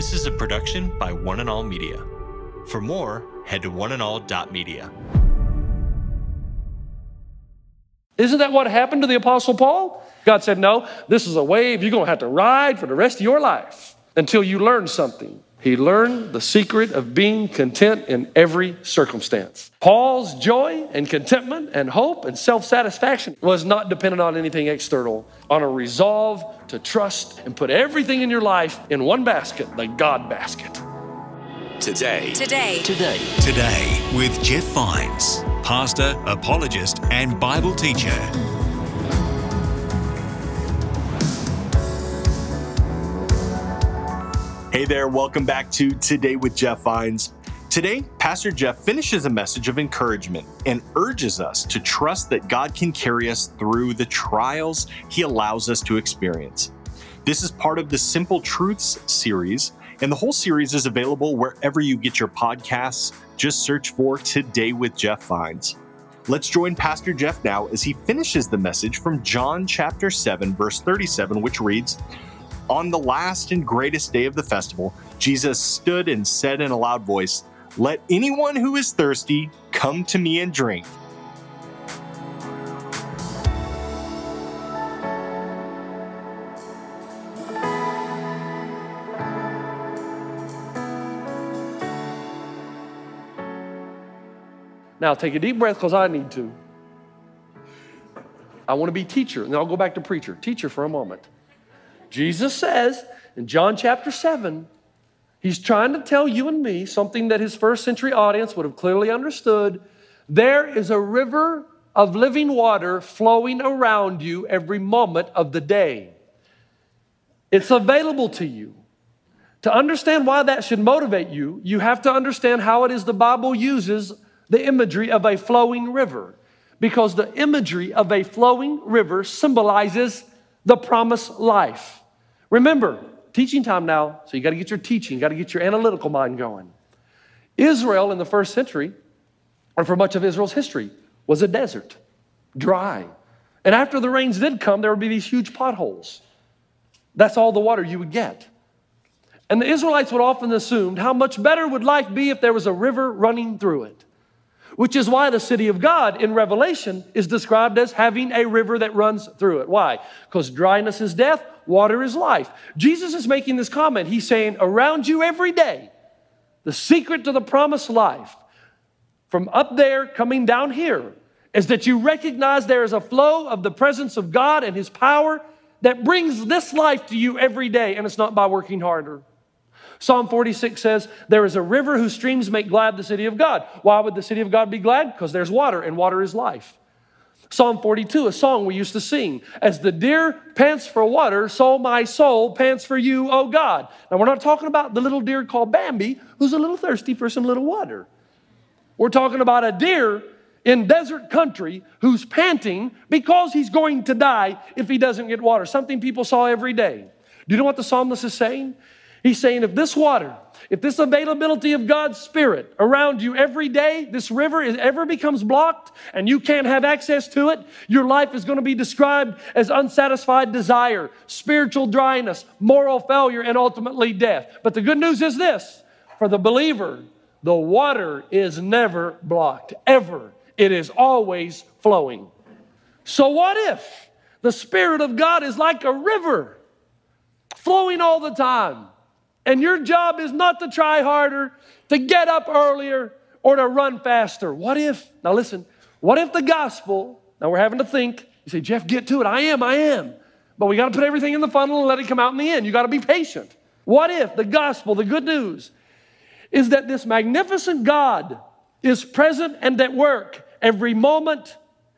This is a production by One and All Media. For more, head to oneandall.media. Isn't that what happened to the Apostle Paul? God said, No, this is a wave you're going to have to ride for the rest of your life until you learn something. He learned the secret of being content in every circumstance. Paul's joy and contentment and hope and self satisfaction was not dependent on anything external, on a resolve to trust and put everything in your life in one basket, the God basket. Today. Today. Today. Today with Jeff Vines, pastor, apologist, and Bible teacher. Hey there, welcome back to Today with Jeff Vines. Today, Pastor Jeff finishes a message of encouragement and urges us to trust that God can carry us through the trials he allows us to experience. This is part of the Simple Truths series, and the whole series is available wherever you get your podcasts. Just search for Today with Jeff Vines. Let's join Pastor Jeff now as he finishes the message from John chapter 7, verse 37, which reads, on the last and greatest day of the festival, Jesus stood and said in a loud voice, Let anyone who is thirsty come to me and drink. Now take a deep breath because I need to. I want to be teacher, and then I'll go back to preacher. Teacher for a moment. Jesus says in John chapter 7, he's trying to tell you and me something that his first century audience would have clearly understood. There is a river of living water flowing around you every moment of the day. It's available to you. To understand why that should motivate you, you have to understand how it is the Bible uses the imagery of a flowing river. Because the imagery of a flowing river symbolizes the promised life. Remember, teaching time now, so you got to get your teaching, you got to get your analytical mind going. Israel in the first century, or for much of Israel's history, was a desert, dry. And after the rains did come, there would be these huge potholes. That's all the water you would get. And the Israelites would often assume how much better would life be if there was a river running through it. Which is why the city of God in Revelation is described as having a river that runs through it. Why? Because dryness is death, water is life. Jesus is making this comment. He's saying, around you every day, the secret to the promised life from up there coming down here is that you recognize there is a flow of the presence of God and His power that brings this life to you every day, and it's not by working harder. Psalm 46 says, There is a river whose streams make glad the city of God. Why would the city of God be glad? Because there's water, and water is life. Psalm 42, a song we used to sing. As the deer pants for water, so my soul pants for you, O God. Now, we're not talking about the little deer called Bambi, who's a little thirsty for some little water. We're talking about a deer in desert country who's panting because he's going to die if he doesn't get water. Something people saw every day. Do you know what the psalmist is saying? He's saying, if this water, if this availability of God's Spirit around you every day, this river is, ever becomes blocked and you can't have access to it, your life is going to be described as unsatisfied desire, spiritual dryness, moral failure, and ultimately death. But the good news is this for the believer, the water is never blocked, ever. It is always flowing. So, what if the Spirit of God is like a river flowing all the time? And your job is not to try harder, to get up earlier, or to run faster. What if, now listen, what if the gospel, now we're having to think, you say, Jeff, get to it. I am, I am. But we got to put everything in the funnel and let it come out in the end. You got to be patient. What if the gospel, the good news, is that this magnificent God is present and at work every moment,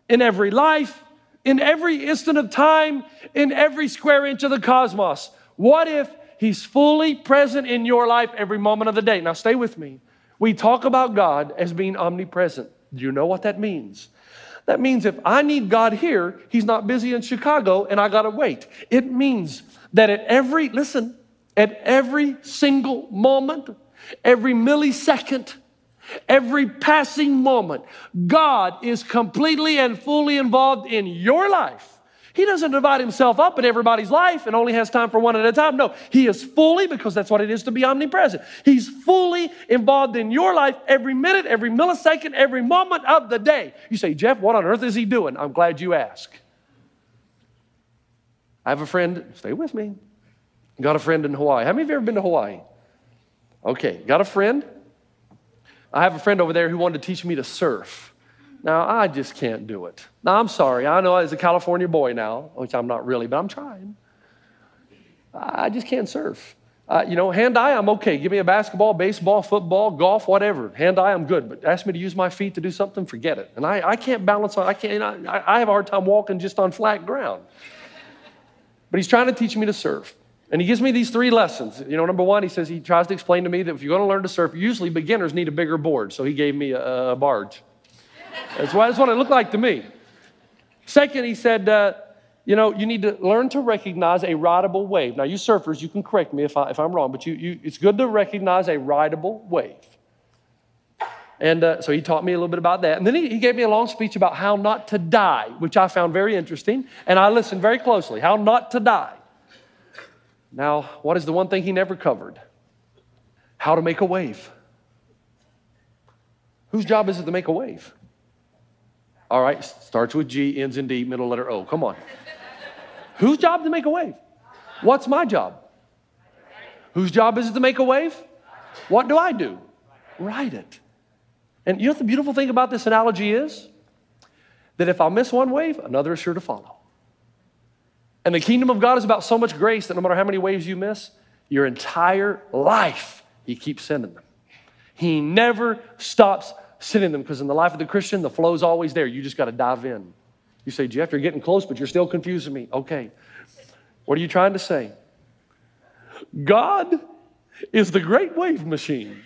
in every life, in every instant of time, in every square inch of the cosmos? What if He's fully present in your life every moment of the day. Now, stay with me. We talk about God as being omnipresent. Do you know what that means? That means if I need God here, He's not busy in Chicago and I got to wait. It means that at every, listen, at every single moment, every millisecond, every passing moment, God is completely and fully involved in your life He doesn't divide himself up in everybody's life and only has time for one at a time. No, he is fully, because that's what it is to be omnipresent. He's fully involved in your life every minute, every millisecond, every moment of the day. You say, Jeff, what on earth is he doing? I'm glad you ask. I have a friend, stay with me. Got a friend in Hawaii. How many of you ever been to Hawaii? Okay, got a friend. I have a friend over there who wanted to teach me to surf. Now, I just can't do it. Now, I'm sorry. I know as a California boy now, which I'm not really, but I'm trying. I just can't surf. Uh, you know, hand eye, I'm okay. Give me a basketball, baseball, football, golf, whatever. Hand eye, I'm good. But ask me to use my feet to do something, forget it. And I, I can't balance on, I can't, I, I have a hard time walking just on flat ground. But he's trying to teach me to surf. And he gives me these three lessons. You know, number one, he says he tries to explain to me that if you're going to learn to surf, usually beginners need a bigger board. So he gave me a, a barge. That's, why, that's what it looked like to me. Second, he said, uh, you know, you need to learn to recognize a rideable wave. Now, you surfers, you can correct me if, I, if I'm wrong, but you, you, it's good to recognize a rideable wave. And uh, so he taught me a little bit about that. And then he, he, gave me a long speech about how not to die, which I found very interesting. And I listened very closely. How not to die. Now, what is the one thing he never covered? How to make a wave. Whose job is it to make a wave? All right, starts with G, ends in D, middle letter O. Come on. Whose job to make a wave? What's my job? Whose job is it to make a wave? What do I do? Ride it. And you know what the beautiful thing about this analogy is? That if I miss one wave, another is sure to follow. And the kingdom of God is about so much grace that no matter how many waves you miss, your entire life, He keeps sending them. He never stops sending them because in the life of the Christian, the flow is always there. You just got to dive in. You say, Jeff, you're getting close, but you're still confusing me. Okay. What are you trying to say? God is the great wave machine.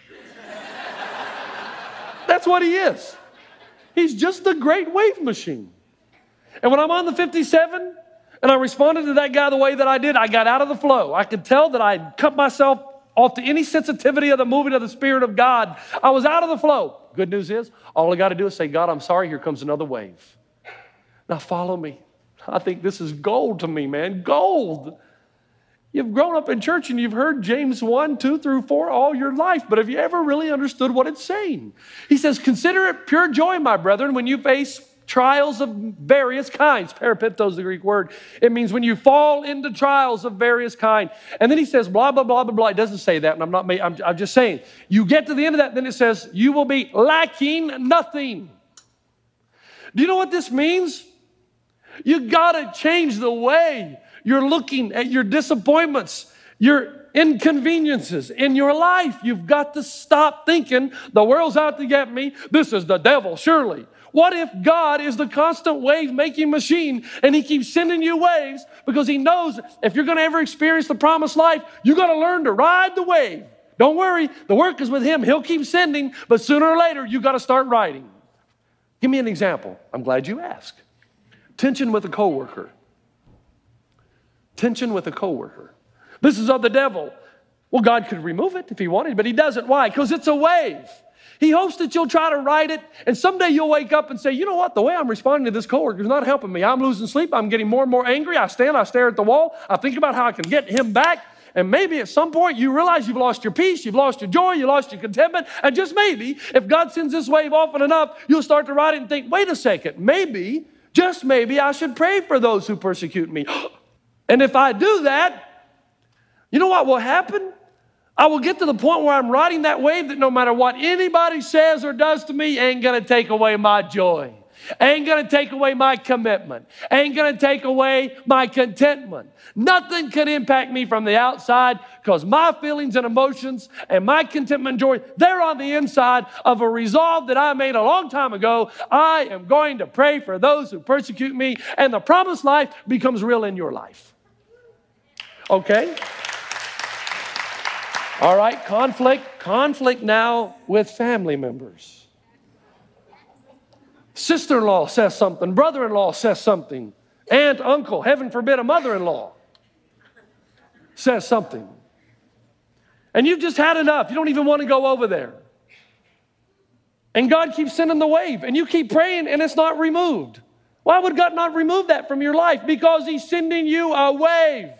That's what He is. He's just the great wave machine. And when I'm on the 57, and I responded to that guy the way that I did. I got out of the flow. I could tell that I cut myself off to any sensitivity of the moving of the Spirit of God. I was out of the flow. Good news is, all I got to do is say, God, I'm sorry, here comes another wave. Now follow me. I think this is gold to me, man. Gold. You've grown up in church and you've heard James 1, 2 through 4 all your life, but have you ever really understood what it's saying? He says, Consider it pure joy, my brethren, when you face trials of various kinds. Peripipto is the Greek word. It means when you fall into trials of various kind. And then he says, blah, blah, blah, blah, blah. It doesn't say that, and I'm not, I'm, I'm just saying. You get to the end of that, then it says, you will be lacking nothing. Do you know what this means? You got to change the way you're looking at your disappointments, your inconveniences in your life. You've got to stop thinking the world's out to get me. This is the devil, surely. What if God is the constant wave making machine and He keeps sending you waves because He knows if you're going to ever experience the promised life, you got to learn to ride the wave. Don't worry, the work is with Him. He'll keep sending, but sooner or later, you've got to start riding. Give me an example. I'm glad you asked. Tension with a coworker. Tension with a coworker. This is of the devil. Well, God could remove it if He wanted, but He doesn't. Why? Because it's a wave. He hopes that you'll try to ride it, and someday you'll wake up and say, you know what, the way I'm responding to this coworker is not helping me. I'm losing sleep. I'm getting more and more angry. I stand, I stare at the wall. I think about how I can get him back. And maybe at some point you realize you've lost your peace, you've lost your joy, you lost your contentment. And just maybe, if God sends this wave often enough, you'll start to ride it and think, wait a second, maybe, just maybe, I should pray for those who persecute me. and if I do that, you know what will happen? I will get to the point where I'm riding that wave that no matter what anybody says or does to me, ain't gonna take away my joy, ain't gonna take away my commitment, ain't gonna take away my contentment. Nothing can impact me from the outside because my feelings and emotions and my contentment and joy, they're on the inside of a resolve that I made a long time ago. I am going to pray for those who persecute me, and the promised life becomes real in your life. Okay? All right, conflict, conflict now with family members. Sister in law says something, brother in law says something, aunt, uncle, heaven forbid, a mother in law says something. And you've just had enough. You don't even want to go over there. And God keeps sending the wave, and you keep praying, and it's not removed. Why would God not remove that from your life? Because He's sending you a wave.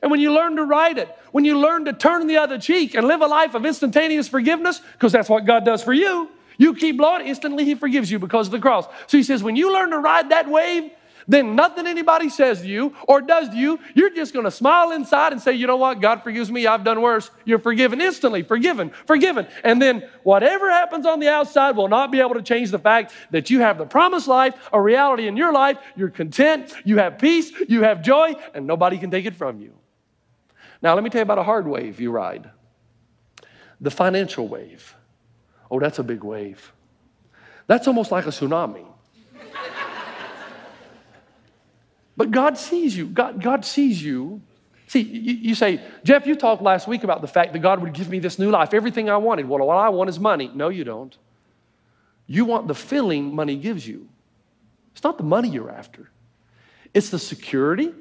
And when you learn to ride it, when you learn to turn the other cheek and live a life of instantaneous forgiveness, because that's what God does for you, you keep blowing, instantly He forgives you because of the cross. So He says, when you learn to ride that wave, then nothing anybody says to you or does to you, you're just going to smile inside and say, you know what? God forgives me. I've done worse. You're forgiven instantly, forgiven, forgiven. And then whatever happens on the outside will not be able to change the fact that you have the promised life, a reality in your life. You're content, you have peace, you have joy, and nobody can take it from you. Now, let me tell you about a hard wave you ride the financial wave. Oh, that's a big wave. That's almost like a tsunami. But God sees you. God, God sees you. See, you, you, say, Jeff, you talked last week about the fact that God would give me this new life, everything I wanted. Well, what I want is money. No, you don't. You want the feeling money gives you. It's not the money you're after, it's the security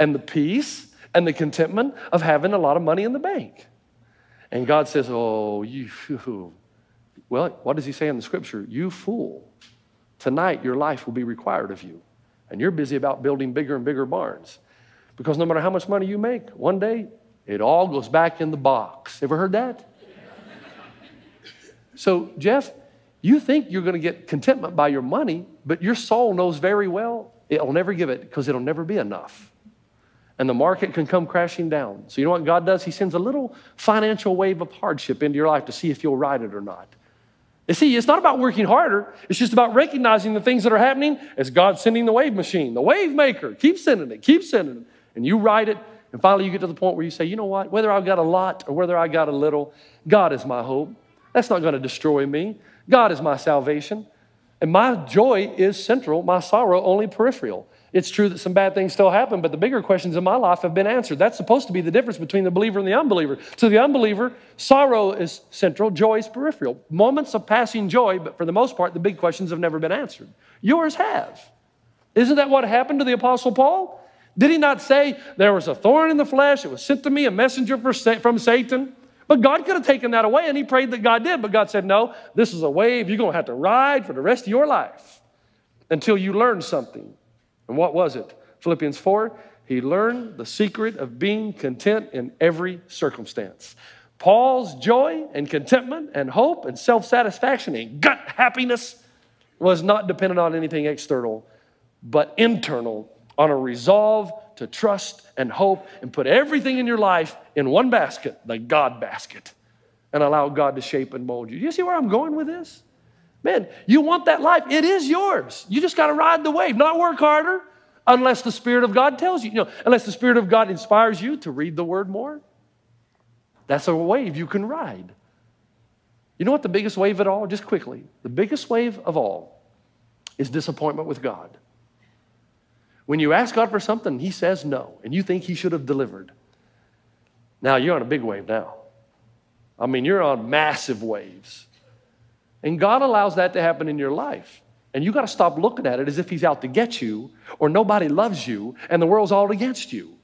and the peace and the contentment of having a lot of money in the bank. And God says, Oh, you, well, what does He say in the scripture? You fool. Tonight, your life will be required of you. And you're busy about building bigger and bigger barns. Because no matter how much money you make, one day it all goes back in the box. Ever heard that? so, Jeff, you think you're going to get contentment by your money, but your soul knows very well it'll never give it because it'll never be enough. And the market can come crashing down. So, you know what God does? He sends a little financial wave of hardship into your life to see if you'll ride it or not. You see, it's not about working harder. It's just about recognizing the things that are happening as God sending the wave machine, the wave maker. Keep sending it, keep sending it. And you ride it, and finally you get to the point where you say, you know what? Whether I've got a lot or whether I got a little, God is my hope. That's not going to destroy me. God is my salvation. And my joy is central, my sorrow only peripheral. It's true that some bad things still happen, but the bigger questions in my life have been answered. That's supposed to be the difference between the believer and the unbeliever. To the unbeliever, sorrow is central, joy is peripheral. Moments of passing joy, but for the most part, the big questions have never been answered. Yours have. Isn't that what happened to the Apostle Paul? Did he not say, There was a thorn in the flesh, it was sent to me, a messenger from Satan? But God could have taken that away, and he prayed that God did. But God said, No, this is a wave you're going to have to ride for the rest of your life until you learn something. And what was it? Philippians 4 he learned the secret of being content in every circumstance. Paul's joy and contentment and hope and self satisfaction and gut happiness was not dependent on anything external, but internal, on a resolve to trust and hope and put everything in your life in one basket, the God basket, and allow God to shape and mold you. Do you see where I'm going with this? Man, you want that life. It is yours. You just got to ride the wave, not work harder unless the Spirit of God tells you, you know, unless the Spirit of God inspires you to read the Word more. That's a wave you can ride. You know what the biggest wave of all? Just quickly, the biggest wave of all is disappointment with God. When you ask God for something, He says no, and you think He should have delivered. Now you're on a big wave now. I mean, you're on massive waves. And God allows that to happen in your life. And you got to stop looking at it as if He's out to get you or nobody loves you and the world's all against you.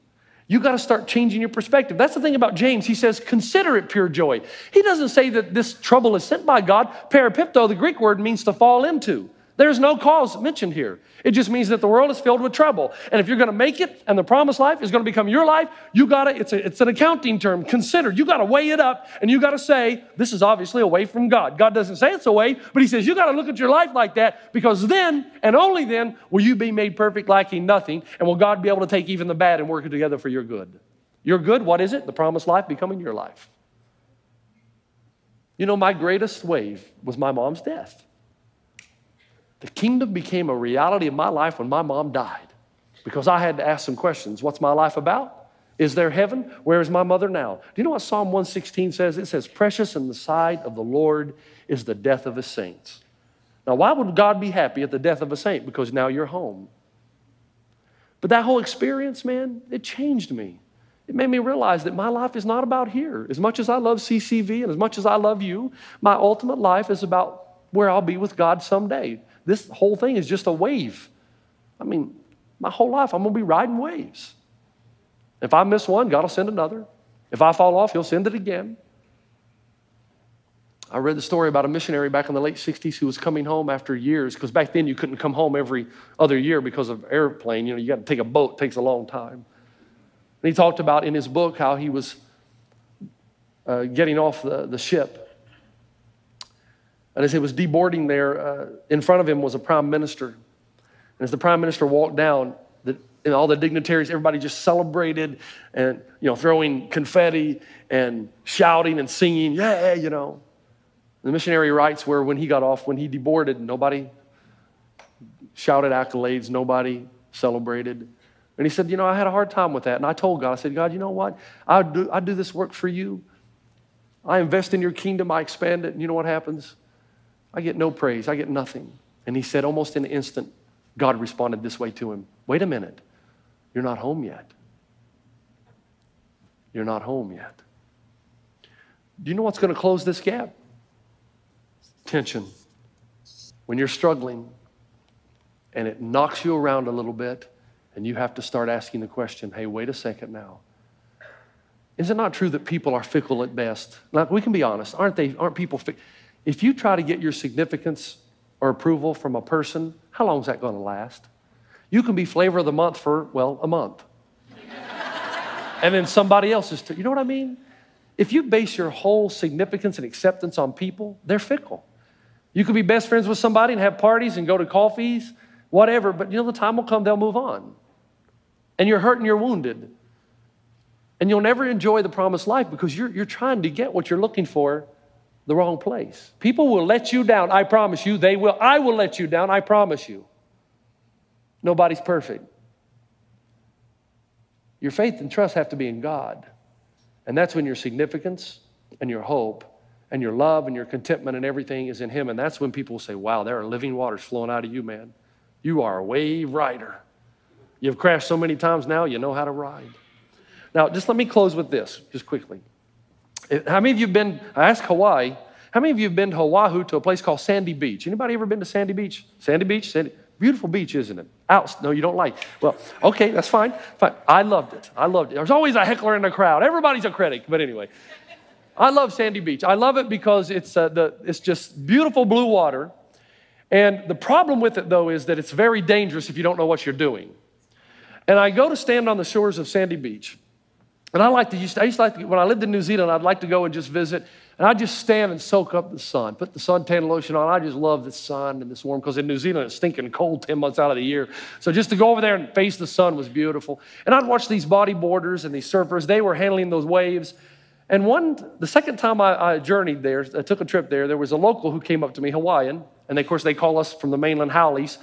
You got to start changing your perspective. That's the thing about James. He says, consider it pure joy. He doesn't say that this trouble is sent by God. Parapipto, the Greek word, means to fall into. There's no cause mentioned here. It just means that the world is filled with trouble. And if you're going to make it and the promised life is going to become your life, you got to, it's, it's an accounting term, consider. You got to weigh it up and you got to say, this is obviously away from God. God doesn't say it's away, but He says, you got to look at your life like that because then and only then will you be made perfect, lacking nothing. And will God be able to take even the bad and work it together for your good? Your good, what is it? The promised life becoming your life. You know, my greatest wave was my mom's death. The kingdom became a reality in my life when my mom died because I had to ask some questions. What's my life about? Is there heaven? Where is my mother now? Do you know what Psalm 116 says? It says, Precious in the sight of the Lord is the death of his saints. Now, why would God be happy at the death of a saint? Because now you're home. But that whole experience, man, it changed me. It made me realize that my life is not about here. As much as I love CCV and as much as I love you, my ultimate life is about where I'll be with God someday. This whole thing is just a wave. I mean, my whole life I'm going to be riding waves. If I miss one, God will send another. If I fall off, He'll send it again. I read the story about a missionary back in the late 60s who was coming home after years, because back then you couldn't come home every other year because of airplane. You know, you got to take a boat, it takes a long time. And he talked about in his book how he was uh, getting off the, the ship. And as he was deboarding there, uh, in front of him was a prime minister. And as the prime minister walked down, the, and all the dignitaries, everybody just celebrated and, you know, throwing confetti and shouting and singing, yeah, you know. The missionary writes where when he got off, when he deboarded, nobody shouted accolades, nobody celebrated. And he said, You know, I had a hard time with that. And I told God, I said, God, you know what? I do, I do this work for you. I invest in your kingdom, I expand it, and you know what happens? I get no praise, I get nothing. And he said, almost in an instant, God responded this way to him Wait a minute, you're not home yet. You're not home yet. Do you know what's going to close this gap? Tension. When you're struggling and it knocks you around a little bit, and you have to start asking the question hey, wait a second now. Is it not true that people are fickle at best? Like, we can be honest, aren't they? Aren't people fickle? If you try to get your significance or approval from a person, how long is that going to last? You can be flavor of the month for, well, a month. and then somebody else is, you know what I mean? If you base your whole significance and acceptance on people, they're fickle. You could be best friends with somebody and have parties and go to coffees, whatever, but you know, the time will come, they'll move on. And you're hurt and you're wounded. And you'll never enjoy the promised life because you're, you're trying to get what you're looking for the wrong place. People will let you down. I promise you, they will. I will let you down. I promise you. Nobody's perfect. Your faith and trust have to be in God. And that's when your significance and your hope and your love and your contentment and everything is in Him. And that's when people say, Wow, there are living waters flowing out of you, man. You are a wave rider. You've crashed so many times now, you know how to ride. Now, just let me close with this, just quickly. How many of you have been, I asked Hawaii, how many of you have been to Oahu to a place called Sandy Beach? Anybody ever been to Sandy Beach? Sandy Beach? Sandy, beautiful beach, isn't it? Out, no, you don't like. Well, okay, that's fine. Fine. I loved it. I loved it. There's always a heckler in the crowd. Everybody's a critic, but anyway. I love Sandy Beach. I love it because it's, uh, the, it's just beautiful blue water. And the problem with it, though, is that it's very dangerous if you don't know what you're doing. And I go to stand on the shores of Sandy Beach. And I like to, use, I used to like to, when I lived in New Zealand, I'd like to go and just visit. And I'd just stand and soak up the sun, put the suntan lotion on. I just love the sun and this warm, because in New Zealand it's stinking cold 10 months out of the year. So just to go over there and face the sun was beautiful. And I'd watch these bodyboarders and these surfers. They were handling those waves. And one, the second time I, I journeyed there, I took a trip there, there was a local who came up to me, Hawaiian. And of course, they call us from the mainland haoles.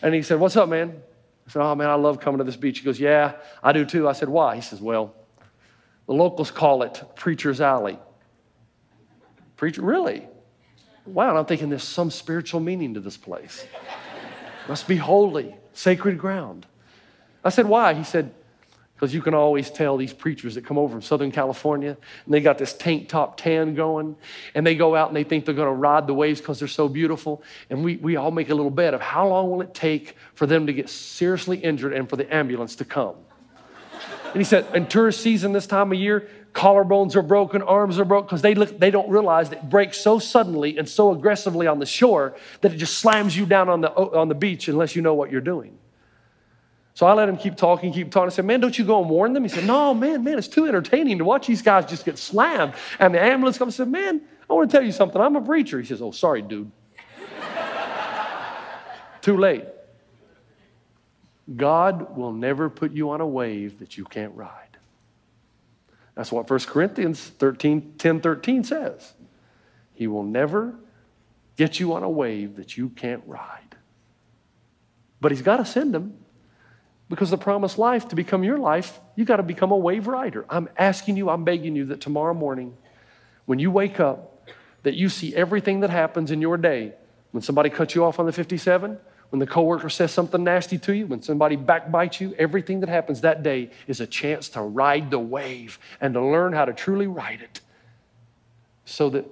And he said, What's up, man? I said, Oh, man, I love coming to this beach. He goes, Yeah, I do too. I said, Why? He says, Well, the locals call it Preacher's Alley. Preacher, really? Wow, I'm thinking there's some spiritual meaning to this place. Must be holy, sacred ground. I said, Why? He said, because you can always tell these preachers that come over from Southern California and they got this tank top tan going and they go out and they think they're going to ride the waves because they're so beautiful. And we, we all make a little bet of how long will it take for them to get seriously injured and for the ambulance to come. And he said, in tourist season this time of year, collarbones are broken, arms are broken, because they, look, they don't realize that it breaks so suddenly and so aggressively on the shore that it just slams you down on the, on the beach unless you know what you're doing. So I let him keep talking, keep talking. I said, Man, don't you go and warn them? He said, No, man, man, it's too entertaining to watch these guys just get slammed. And the ambulance comes and said, Man, I want to tell you something. I'm a preacher. He says, Oh, sorry, dude. too late. God will never put you on a wave that you can't ride. That's what 1 Corinthians 13, 10 13 says. He will never get you on a wave that you can't ride. But he's got to send them. Because the promised life, to become your life, you got to become a wave rider. I'm asking you, I'm begging you that tomorrow morning, when you wake up, that you see everything that happens in your day. When somebody cuts you off on the 57, when the coworker says something nasty to you, when somebody backbites you, everything that happens that day is a chance to ride the wave and to learn how to truly ride it so that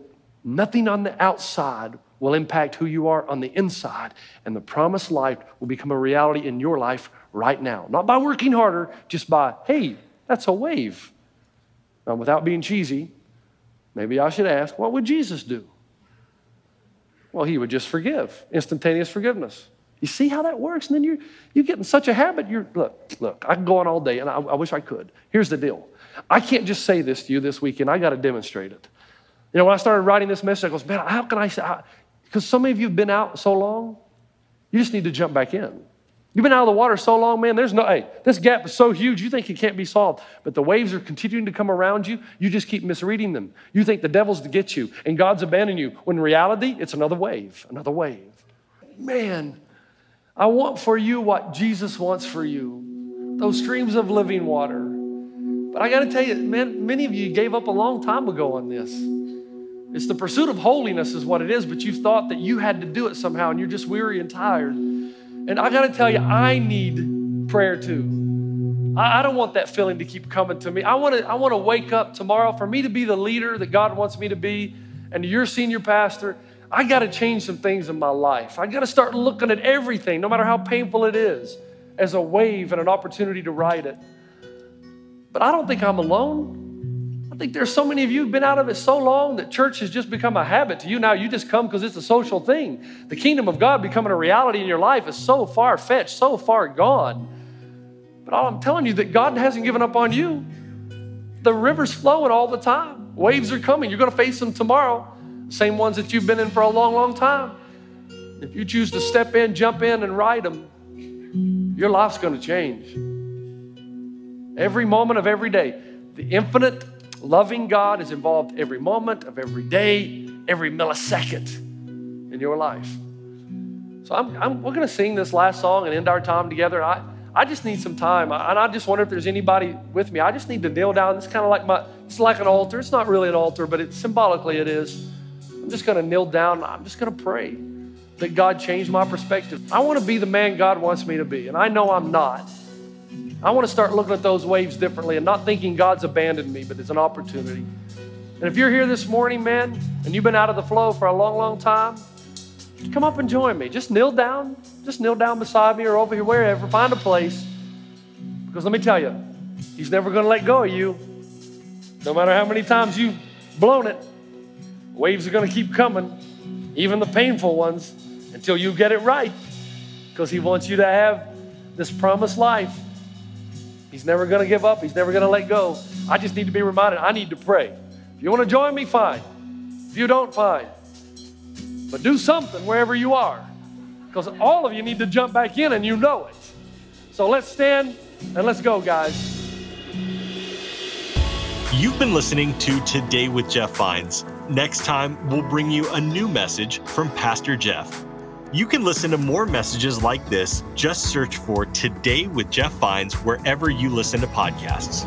nothing on the outside will impact who you are on the inside, and the promised life will become a reality in your life right now. Not by working harder, just by, hey, that's a wave. Now, without being cheesy, maybe I should ask, what would Jesus do? Well, he would just forgive, instantaneous forgiveness. You see how that works? And then you you get in such a habit. You're look, look, I can go on all day, and I, I wish I could. Here's the deal. I can't just say this to you this weekend. I got to demonstrate it. You know, when I started writing this message, I goes, man, how can I say? Because so many of you have been out so long, you just need to jump back in. You've been out of the water so long, man, there's no, hey, this gap is so huge, you think it can't be solved. But the waves are continuing to come around you. You just keep misreading them. You think the devil's to get you and God's abandoned you, when in reality, it's another wave, another wave. Man, I want for you what Jesus wants for you those streams of living water. But I got to tell you, man, many of you gave up a long time ago on this. It's the pursuit of holiness, is what it is, but you've thought that you had to do it somehow and you're just weary and tired. And I got to tell you, I need prayer too. I, I don't want that feeling to keep coming to me. I want to I want to wake up tomorrow for me to be the leader that God wants me to be, and your senior pastor. I got to change some things in my life. I got to start looking at everything, no matter how painful it is, as a wave and an opportunity to ride it. But I don't think I'm alone I think there's so many of you who've been out of it so long that church has just become a habit to you. Now you just come because it's a social thing. The kingdom of God becoming a reality in your life is so far fetched, so far gone. But all I'm telling you that God hasn't given up on you. The river's flowing all the time. Waves are coming. You're going to face them tomorrow. Same ones that you've been in for a long, long time. If you choose to step in, jump in, and ride them, your life's going to change. Every moment of every day. The infinite Loving God is involved every moment of every day, every millisecond in your life. So I'm, I'm, we're going to sing this last song and end our time together. I, I just need some time. And I just wonder if there's anybody with me. I just need to kneel down. It's kind of like my, it's like an altar. It's not really an altar, but it, symbolically it is. I'm just going to kneel down. I'm just going to pray that God change my perspective. I want to be the man God wants me to be, and I know I'm not. I want to start looking at those waves differently and not thinking God's abandoned me, but it's an opportunity. And if you're here this morning, man, and you've been out of the flow for a long, long time, come up and join me. Just kneel down. Just kneel down beside me or over here, wherever. Find a place. Because let me tell you, He's never going to let go of you. No matter how many times you've blown it, waves are going to keep coming, even the painful ones, until you get it right. Because He wants you to have this promised life He's never going to give up. He's never going to let go. I just need to be reminded I need to pray. If you want to join me, fine. If you don't, fine. But do something wherever you are because all of you need to jump back in and you know it. So let's stand and let's go, guys. You've been listening to Today with Jeff Vines. Next time, we'll bring you a new message from Pastor Jeff. You can listen to more messages like this. Just search for Today with Jeff Vines wherever you listen to podcasts.